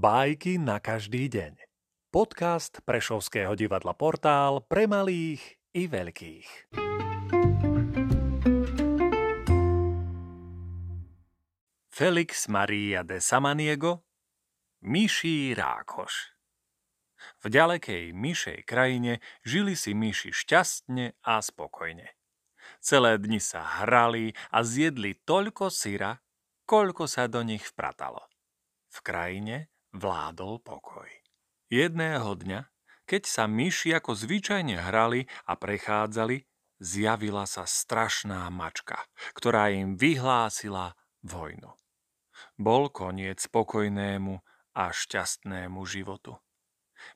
Bajky na každý deň. Podcast Prešovského divadla Portál pre malých i veľkých. Felix Maria de Samaniego Myší rákoš V ďalekej myšej krajine žili si myši šťastne a spokojne. Celé dni sa hrali a zjedli toľko syra, koľko sa do nich vpratalo. V krajine vládol pokoj. Jedného dňa, keď sa myši ako zvyčajne hrali a prechádzali, zjavila sa strašná mačka, ktorá im vyhlásila vojnu. Bol koniec spokojnému a šťastnému životu.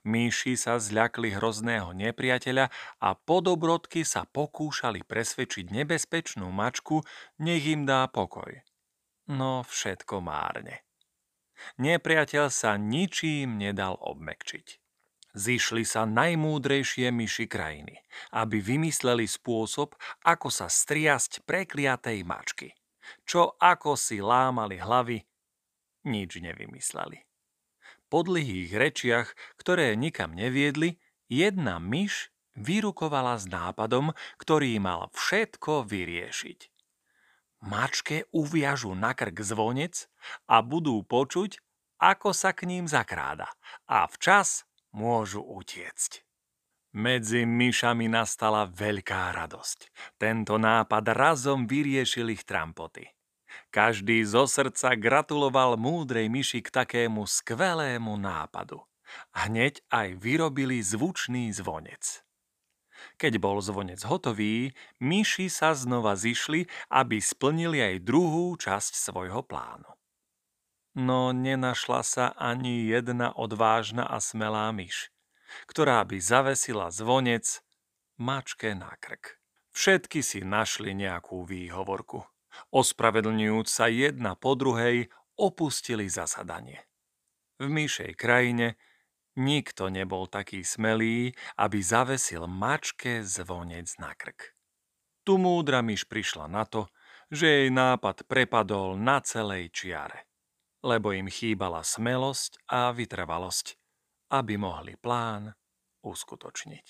Myši sa zľakli hrozného nepriateľa a podobrodky sa pokúšali presvedčiť nebezpečnú mačku, nech im dá pokoj. No všetko márne. Nepriateľ sa ničím nedal obmekčiť. Zišli sa najmúdrejšie myši krajiny, aby vymysleli spôsob, ako sa striasť prekliatej mačky. Čo ako si lámali hlavy, nič nevymysleli. Po dlhých rečiach, ktoré nikam neviedli, jedna myš vyrukovala s nápadom, ktorý mal všetko vyriešiť. Mačke uviažu na krk zvonec a budú počuť, ako sa k ním zakráda a včas môžu utiecť. Medzi myšami nastala veľká radosť. Tento nápad razom vyriešil ich trampoty. Každý zo srdca gratuloval múdrej myši k takému skvelému nápadu. Hneď aj vyrobili zvučný zvonec. Keď bol zvonec hotový, myši sa znova zišli, aby splnili aj druhú časť svojho plánu. No nenašla sa ani jedna odvážna a smelá myš, ktorá by zavesila zvonec mačke na krk. Všetky si našli nejakú výhovorku. Ospravedlňujúc sa jedna po druhej, opustili zasadanie. V myšej krajine Nikto nebol taký smelý, aby zavesil mačke zvonec na krk. Tu múdra myš prišla na to, že jej nápad prepadol na celej čiare, lebo im chýbala smelosť a vytrvalosť, aby mohli plán uskutočniť.